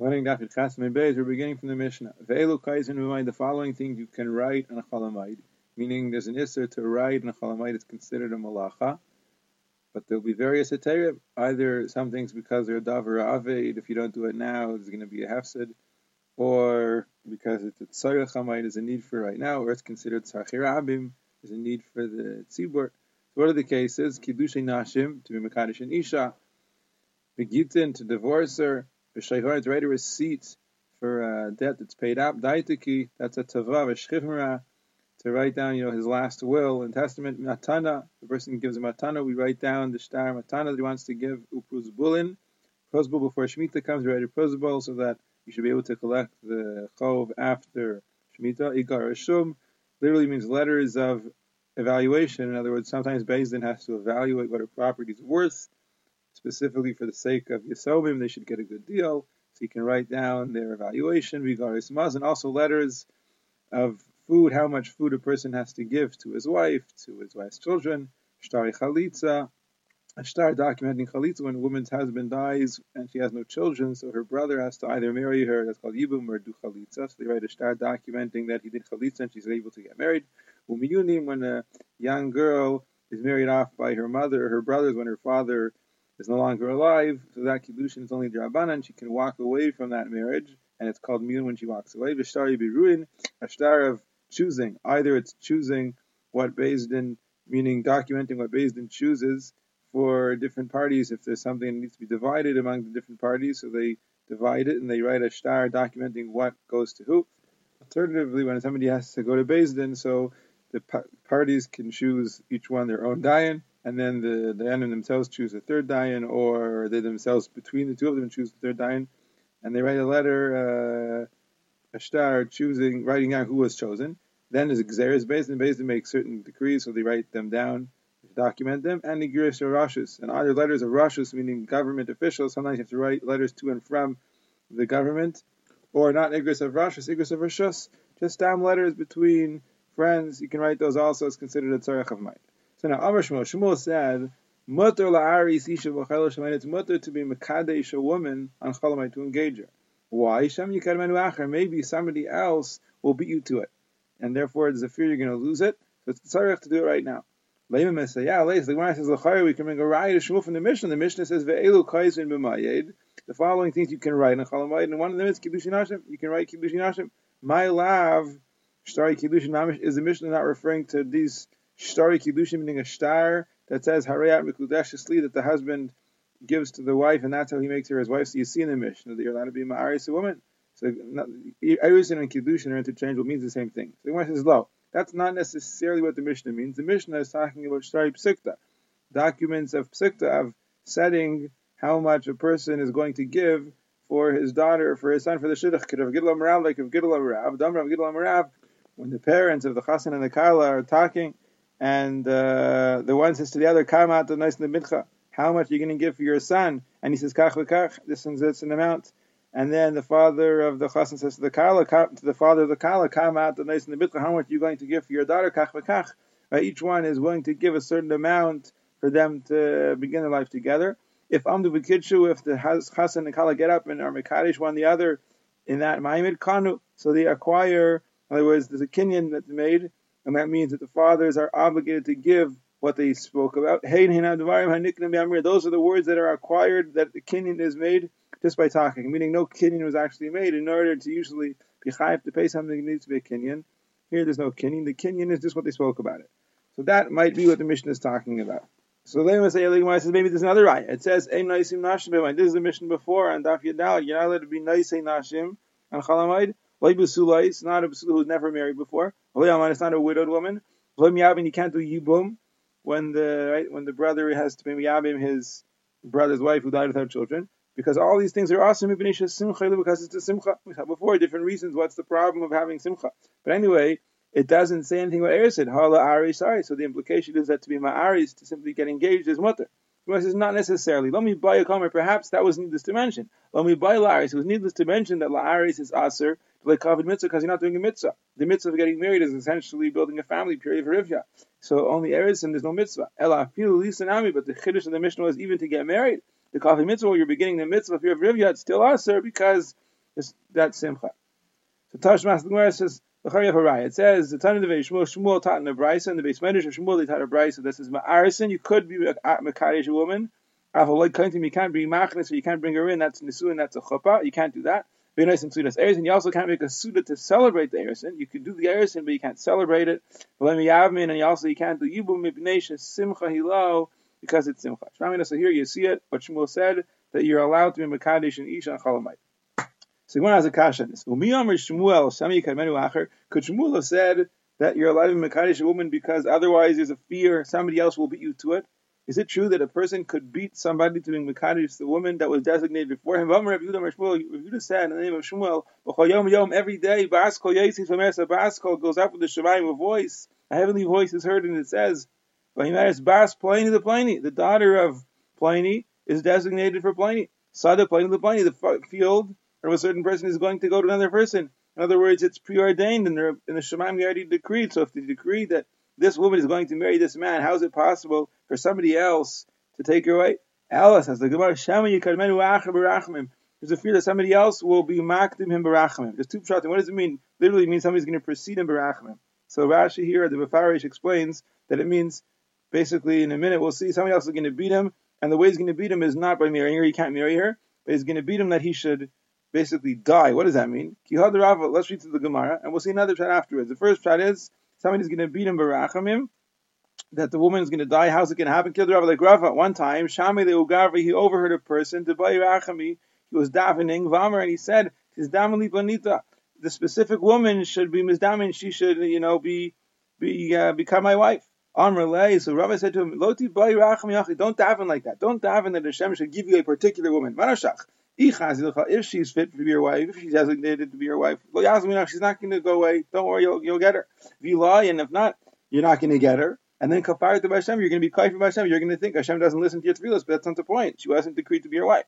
Learning Daf Chasmei Beis, we're beginning from the Mishnah. Ve'elu kaizen remind the following things you can write on a chalamayid, meaning there's an isser to write on a chalamayid it's considered a malacha, but there'll be various heterim. Either some things because they're a davar aved, if you don't do it now, there's going to be a hefsid, or because it's a tzarech hamayid, there's a need for right now, or it's considered tzarchir abim, there's a need for the tzibur. So what are the cases? Kiddushay nashim, to be mekadosh and isha, begitin, to divorce her, B'shayvar, to write a receipt for a debt that's paid up. Daitiki, that's a tava, v'shchivmara, to write down, you know, his last will and testament. Matana, the person gives a matana, we write down the star matana that he wants to give. Upruzbulin, prosbul before Shemitah comes, we write a prosbul so that you should be able to collect the chov after Shemitah. Igar Shum literally means letters of evaluation. In other words, sometimes Din has to evaluate what a property is worth specifically for the sake of Yisomim, they should get a good deal. So you can write down their evaluation, regarding maz, and also letters of food, how much food a person has to give to his wife, to his wife's children, shtari chalitza, a star documenting chalitza when a woman's husband dies and she has no children, so her brother has to either marry her, that's called yibum, or do chalitza. So they write a star documenting that he did chalitza and she's able to get married. Umiyunim, when a young girl is married off by her mother her brothers, when her father is no longer alive, so that kiddushin is only drabanan. She can walk away from that marriage, and it's called miyun when she walks away. Vishtari biruin, a star of choosing. Either it's choosing what Din, meaning documenting what Din chooses for different parties. If there's something that needs to be divided among the different parties, so they divide it and they write a star documenting what goes to who. Alternatively, when somebody has to go to Din, so the parties can choose each one their own dayan, and then the Dayanim themselves choose a third Dayan, or they themselves, between the two of them, choose the third Dayan, and they write a letter, uh, a star, choosing, writing down who was chosen. Then there's Xeris based, and based to make certain decrees, so they write them down, document them, and the Girish Rashus. And other letters of Rashus, meaning government officials, sometimes you have to write letters to and from the government, or not Igris of Rashus, Igris of Rashus, just stamp letters between friends, you can write those also, it's considered a tzarech of mind. So now Amar Shmuel, Shmuel said, Mutter la'aris isha v'chayla shemayin, it's mutter to be mekadesh a woman on chalamai to engage her. Why? Shem yikadmenu acher, maybe somebody else will beat you to it. And therefore there's a fear you're going to lose it, so it's tzarech to do it right now. Leima Mesayah, Leis, the Gemara says, L'chayr, we can bring a riot Shmuel from the Mishnah. The Mishnah says, Ve'elu kaizin b'mayed, the following things you can write in Chalamayid, and one of them is Kiddushin Hashem. You can write Kiddushin Hashem. My lav, Shtari Kiddushin Hamish, is the Mishnah not referring to these Shtari Kiddushin, meaning a star that says Harayat Mikudeshesli, that the husband gives to the wife, and that's how he makes her his wife. So you see in the Mishnah that you're allowed to be Ma'aris, a woman. So Irisin and Kiddushin are interchangeable, means the same thing. So the Gemara says, Lo, that's not necessarily what the Mishnah means. The Mishnah is talking about Shtari Psikta, documents of Psikta, of setting how much a person is going to give for his daughter, for his son, for the shidduch. Rav, like of Rav, Damrav Gidlam Rav, when the parents of the Chassan and the Kala are talking, and uh, the one says to the other, "Come out the nice the mincha. How much are you going to give for your son?" And he says, "Kach v'kach." This is it's an amount. And then the father of the chassan says to the kala, to the father of the kala, "Come out the mincha. How much are you going to give for your daughter?" Kach v'kach. Right? Each one is willing to give a certain amount for them to begin their life together. If Amdu v'kidshu, if the chassan and kala get up and are mekadesh one the other in that ma'imid kanu, so they acquire. In other words, there's a kinyan that's made and that means that the fathers are obligated to give what they spoke about. Those are the words that are acquired, that the kinyan is made just by talking, meaning no kinyan was actually made. In order to usually be chayiv to pay something, it needs to be a kinyan. Here there's no kinyan. The kinyan is just what they spoke about it. So that might be what the Mishnah is talking about. So say, says maybe there's another ayah. It says, "Ein naisim nashim This is the Mishnah before on Daf Yadal. You're not allowed to be naisei nashim on it's not a who's never married before. It's not a widowed woman. You can't do yibum when the right, when the brother has to be yabim his brother's wife who died without children. Because all these things are awesome because it's a simcha. We saw before different reasons. What's the problem of having simcha? But anyway, it doesn't say anything about Eresid. Hala Ari sorry. So the implication is that to be Ma'aris, to simply get engaged is mutter. Gemara says not necessarily. Let me buy a comment. Perhaps that was needless to mention. Let me buy La'aris. It was needless to mention that La'aris is aser to like kavod mitzvah because you're not doing a mitzvah. The mitzvah of getting married is essentially building a family. pirya v'rivya. So only eris and there's no mitzvah. Ela afilu lisanami. But the chiddush of the Mishnah was even to get married. The kavod mitzvah, you're beginning the mitzvah of rivya, it's still aser because It's that simcha. So Tashmas the Gemara says it says the Tana of Shmuel Shmuel taught in the Brisa and the base medrash of Shmuel they taught a Brisa. This is ma'arison. You could be a a woman. You can't bring machnes, so you can't bring her in. That's nisuin. That's a chuppah. You can't do that. Very nice and erison. You also can't make a suda to celebrate the erison. You could do the erison, but you can't celebrate it. Yavmin, and you also you can't do yibum mipnei simcha hilo because it's simcha. So here you see it. What Shmuel said that you're allowed to be mekadesh and isha and chalamite. So one has a kasha on this. Could Shmuel have said that you're allowed to Makadish a woman because otherwise there's a fear somebody else will beat you to it? Is it true that a person could beat somebody to being Makadish the woman that was designated before him? Yehuda said in the name of Shmuel, every day, Baskol Baskol goes up with the Shemaim, a voice, a heavenly voice is heard, and it says, Bas Ploni the Ploni, the daughter of Ploni is designated for Ploni. Sada Ploni the Ploni, the field of a certain person is going to go to another person. In other words, it's preordained in the in the Shemaim already decreed. So if they decree that this woman is going to marry this man, how is it possible for somebody else to take her away? Alice has the Gemara There's a fear that somebody else will be makdim him barachmim. There's two pshatim. What does it mean? Literally, it means somebody's going to precede him barachmim. So Rashi here, at the Befarish explains that it means basically in a minute we'll see somebody else is going to beat him, and the way he's going to beat him is not by marrying her. He can't marry her, but he's going to beat him that he should basically die. What does that mean? Let's read to the Gemara, and we'll see another chat afterwards. The first chat is somebody's going to beat him barachamim, that the woman is going to die. How's it going to happen? Killed like Rav at one time. Shami the Ugarvi, he overheard a person buy rachami. He was davening Vamer, and he said, "Tis damali planita." The specific woman should be mizdamin. She should, you know, be be uh, become my wife. Amr So Rabbi said to him, "Loti Don't daven like that. Don't daven that Hashem should give you a particular woman. If she's fit to be your wife, if she's designated to be your wife, she's not going to go away. Don't worry, you'll, you'll get her. If you lie, and if not, you're not going to get her. And then kafar to Hashem, you're going to be by Hashem. You're going to think Hashem doesn't listen to your tefillos, but that's not the point. She wasn't decreed to be your wife.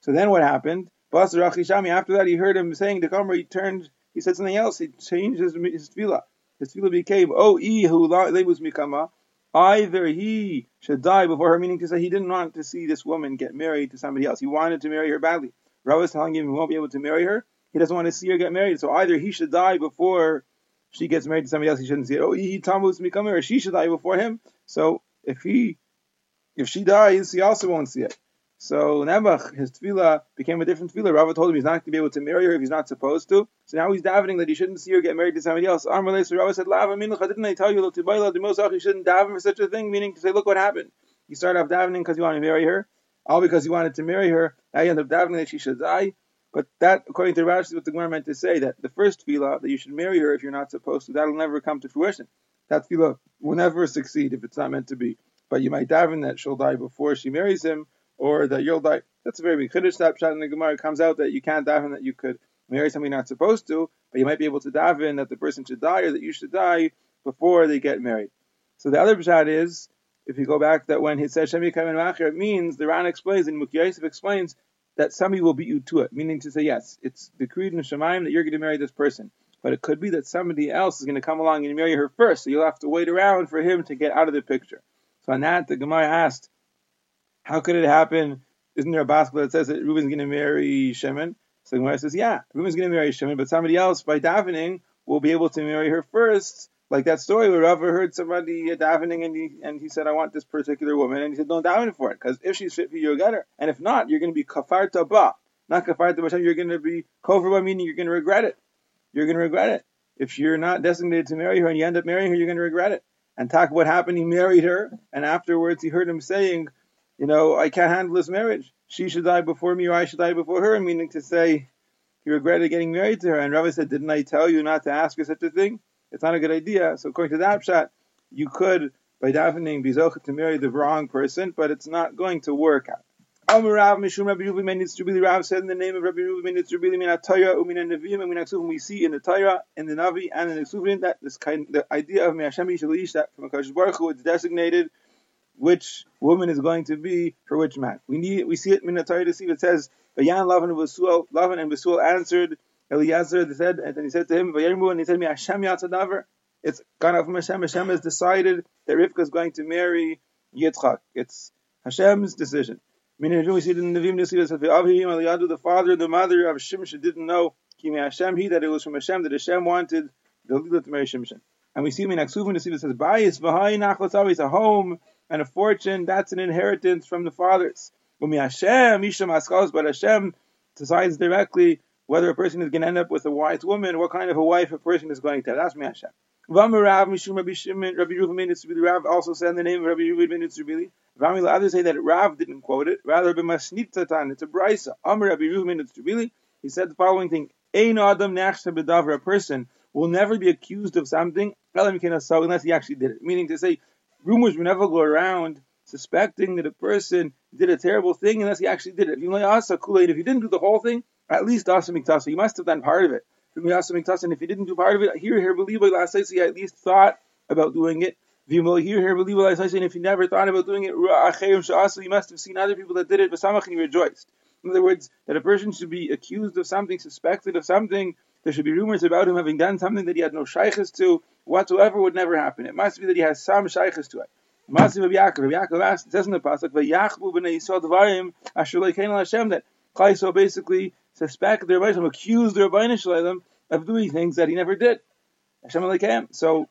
So then what happened? After that, he heard him saying the Kamar. He turned. He said something else. He changed his, his tefillah. His tefillah became, "Oh, who labus mikama." Either he should die before her, meaning to say he didn't want to see this woman get married to somebody else. He wanted to marry her badly. Rav is telling him he won't be able to marry her. He doesn't want to see her get married. So either he should die before she gets married to somebody else, he shouldn't see it. Oh, he tamus or she should die before him. So if he, if she dies, he also won't see it. So Nebuch, his tefillah became a different tefillah. Rava told him he's not going to be able to marry her if he's not supposed to. So now he's davening that he shouldn't see her get married to somebody else. So Rava said, Lava didn't I tell you, you shouldn't daven for such a thing? Meaning to say, look what happened. You started off davening because you wanted to marry her, all because you wanted to marry her. Now you end up davening that she should die. But that, according to Rashi, is what the Gemara meant to say, that the first tefillah, that you should marry her if you're not supposed to, that'll never come to fruition. That tefillah will never succeed if it's not meant to be. But you might daven that she'll die before she marries him, or that you'll die. That's a very big chiddush. That shot in the Gemara comes out that you can't daven that you could marry somebody not supposed to, but you might be able to daven that the person should die or that you should die before they get married. So the other shot is, if you go back, that when he says Shemi Kamen Machir, it means the Ran explains and Nimukei Yosef explains that somebody will beat you to it, meaning to say yes, it's decreed in Shemaim that you're going to marry this person. But it could be that somebody else is going to come along and marry her first, so you'll have to wait around for him to get out of the picture. So on that, the Gemara asked, how could it happen? Isn't there a Baskol that says that Reuben's going to marry Shimon? So Gemara says, yeah, Reuben's going to marry Shimon, but somebody else by davening will be able to marry her first. Like that story where Rava heard somebody davening and he and he said, I want this particular woman, and he said, don't daven for it, because if she's fit for you, you'll get her, and if not, you're going to be kafar ba, not kafar ba. You're going to be kofar meaning you're going to regret it. You're going to regret it. If you're not designated to marry her and you end up marrying her, you're going to regret it. And talk what happened. He married her, and afterwards he heard him saying, you know, I can't handle this marriage. She should die before me or I should die before her, meaning to say he regretted getting married to her. And Rabbi said, Didn't I tell you not to ask her such a thing? It's not a good idea. So according to that shot, you could, by davening, be zochah to marry the wrong person, but it's not going to work out. Rabbi Rav said in the name of Rabbi Aksufim we see in the Torah, in the Navi, and in the Aksufim that this kind, the idea of Me'ashem Yishalish that from a Baruch Hu it's designated which woman is going to be for which man. We need we see it in the Torah to see it says Vayan Lavan and Lavan and Basuel answered Eliezer they said and then he said to him Vayirmu and he said me Hashem Yatzadaver it's gone out from Hashem Hashem has decided that Rivka is going to marry Yitzchak it's Hashem's decision Meaning, we see the Nevi'im Nisi that the father and the mother of Shimshon didn't know Hashem, he that it was from Hashem that Hashem wanted the Lila to marry Shimshon. And we see in Aksuvim that says, Bayis v'hai nachlatzavis, a home and a fortune, that's an inheritance from the fathers. Hashem, but Hashem decides directly whether a person is going to end up with a wise woman, what kind of a wife a person is going to have. That's me Hashem. Rav Mishum Rabbi Shimon, Rabbi Reuven Rav also said the name of Rabbi Reuven ben Itzrabili. Rami others say that Rav didn't quote it, rather. It's a brisa. Amr Rabbi Reuven ben. He said the following thing: Ein adam bedavar. A person will never be accused of something unless he actually did it. Meaning to say, rumors will never go around suspecting that a person did a terrible thing unless he actually did it. If you didn't do the whole thing, at least asa miktasa. You must have done part of it. And if you didn't do part of it, here, here, believe I at least thought about doing it. Here, here, believe And if you never thought about doing it, you must have seen other people that did it, and you rejoiced. In other words, that a person should be accused of something, suspected of something, there should be rumors about him having done something that he had no shaykhs to, whatsoever would never happen. It must be that he has some shaykhs to it. Masi Rabbi Yaakov. Yaakov asked, it says in the pasuk, "Vayachbu b'nei Yisrael devarim asher leikein Hashem." That Klai basically suspect the Rebbeinu accused the Rebbeinu Shalom of doing things that he never did. Hashem leikein. So,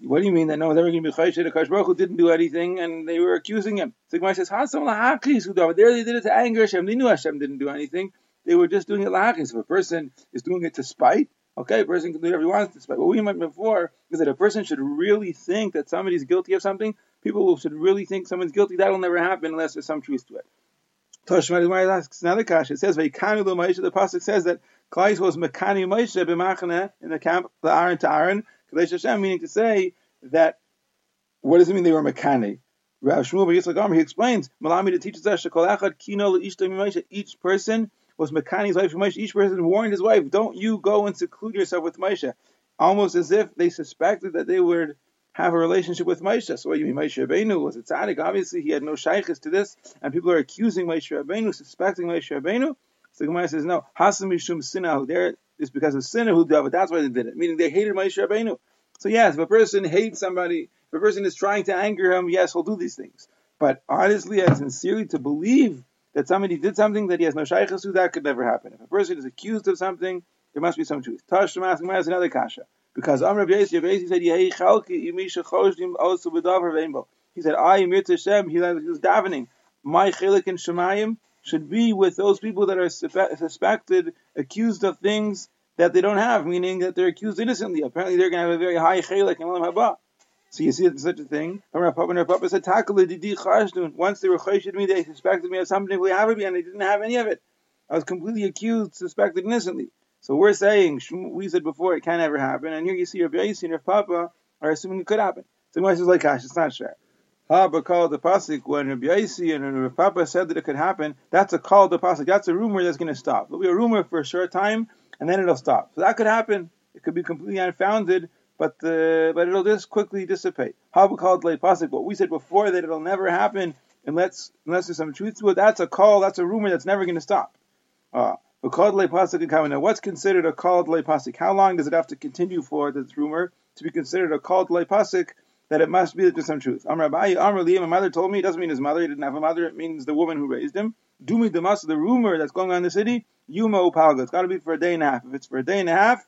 what do you mean that no one's ever going to be chayshed? Akash Baruch Hu didn't do anything, and they were accusing him. So Gemara says, "Hasam lahakis udav." There they did it to anger Hashem. They knew Hashem didn't do anything. They were just doing it lahakis. If a person is doing it to spite, Okay, a person can do whatever he wants to spite. What we meant before is that a person should really think that somebody's guilty of something. People should really think someone's guilty. That'll never happen unless there's some truth to it. Toshma asks another question. It says, "Veikanu Moshe." The pasuk says that Klai was mekani Moshe b'machane in the camp, the Aaron to Aaron, Kadesh Hashem, meaning to say that what does it mean they were mekani? Rav Shmuel Yitzchak he explains, "Malami to teach us kino Each person was Mekani's wife from Moshe. Each person warned his wife, don't you go and seclude yourself with Moshe. Almost as if they suspected that they would have a relationship with Moshe. So what do you mean Moshe Rabbeinu was a tzaddik? Obviously he had no shaykhs to this, and people are accusing Moshe Rabbeinu, suspecting Moshe Rabbeinu. So the Gemara says, no, Hasam Mishum Sinahu. There is because of sinner who did it. That's why they did it. Meaning they hated Moshe Rabbeinu. So yes, if a person hates somebody, if a person is trying to anger him, yes, he'll do these things. But honestly and sincerely to believe that somebody did something that he has no shaykhs to, that could never happen. If a person is accused of something, there must be some truth. Tashma is another kasha. Because Amr Yesi said, Yehi Chalki Imisha Choshdim also B'davar Rainbow. He said, I am Hashem, he was davening. My chilik in Shemayim should be with those people that are suspected, accused of things that they don't have, meaning that they're accused innocently. Apparently they're going to have a very high chilik in Olam Haba. So you see such a thing. And Rebbei Yisroel said, Once they were chayshid me, they suspected me of something we have and they didn't have any of it. I was completely accused, suspected innocently. So we're saying, we said before, it can never happen, and here you see Rabbi Yossi and Rav Papa are assuming it could happen. So the says like, gosh, it's not sure. Haba called the pasuk when Rabbi Yossi and Rav Papa said that it could happen. That's a call the pasuk. That's a rumor that's going to stop. It'll be a rumor for a short time, and then it'll stop. So that could happen. It could be completely unfounded, but uh, but it'll just quickly dissipate. Call it pasuk? What we said before that it'll never happen unless unless there's some truth to it. That's a call. That's a rumor that's never going to stop. Uh, Now, what's considered a called lay pasuk? How long does it have to continue for this rumor to be considered a called lay pasuk? That it must be that there's some truth. Amr Abayi, Amr my mother told me. It doesn't mean his mother. He didn't have a mother. It means the woman who raised him. Dumi the the rumor that's going on in the city. Yuma upalga. It's got to be for a day and a half. If it's for a day and a half,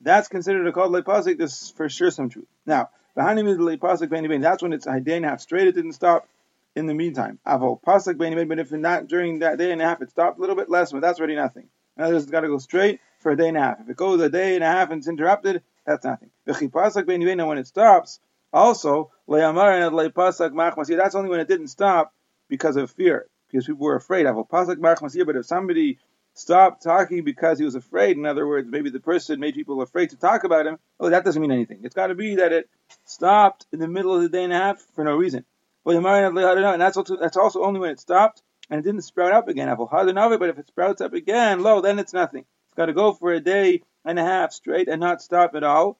that's considered a called lepasik. There's for sure some truth. Now, behind him is lepasik beni That's when it's a day and a half straight. It didn't stop. In the meantime, avol beni But if not during that day and a half, it stopped a little bit less. But that's already nothing. In other words, it's got to go straight for a day and a half. If it goes a day and a half and it's interrupted, that's nothing. Beni When it stops, also le'amar and le'pasak machmasir. That's only when it didn't stop because of fear, because people were afraid. Avol pasak machmasir. But if somebody stopped talking because he was afraid. In other words, maybe the person made people afraid to talk about him. Oh, that doesn't mean anything. It's got to be that it stopped in the middle of the day and a half for no reason. And that's also, that's also only when it stopped and it didn't sprout up again. But if it sprouts up again, lo, then it's nothing. It's got to go for a day and a half straight and not stop at all.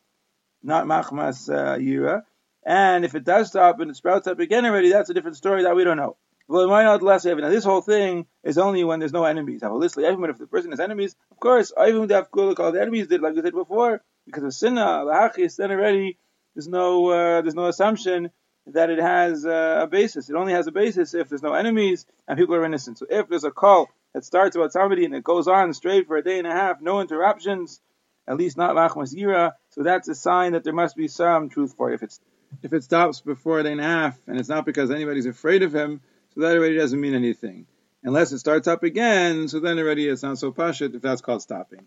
Not machmas uh, yira. And if it does stop and it sprouts up again already, that's a different story that we don't know. Now this whole thing is only when there's no enemies. If the person has enemies, of course, even the enemies did like we said before, because of sinna, the then already there's no uh, there's no assumption that it has uh, a basis. It only has a basis if there's no enemies and people are innocent. So if there's a call that starts about somebody and it goes on straight for a day and a half, no interruptions, at least not lachmas yira, so that's a sign that there must be some truth for it. If it's if it stops before a day and a half and it's not because anybody's afraid of him, so that already doesn't mean anything. Unless it starts up again, so then already it's not so pashit if that's called stopping.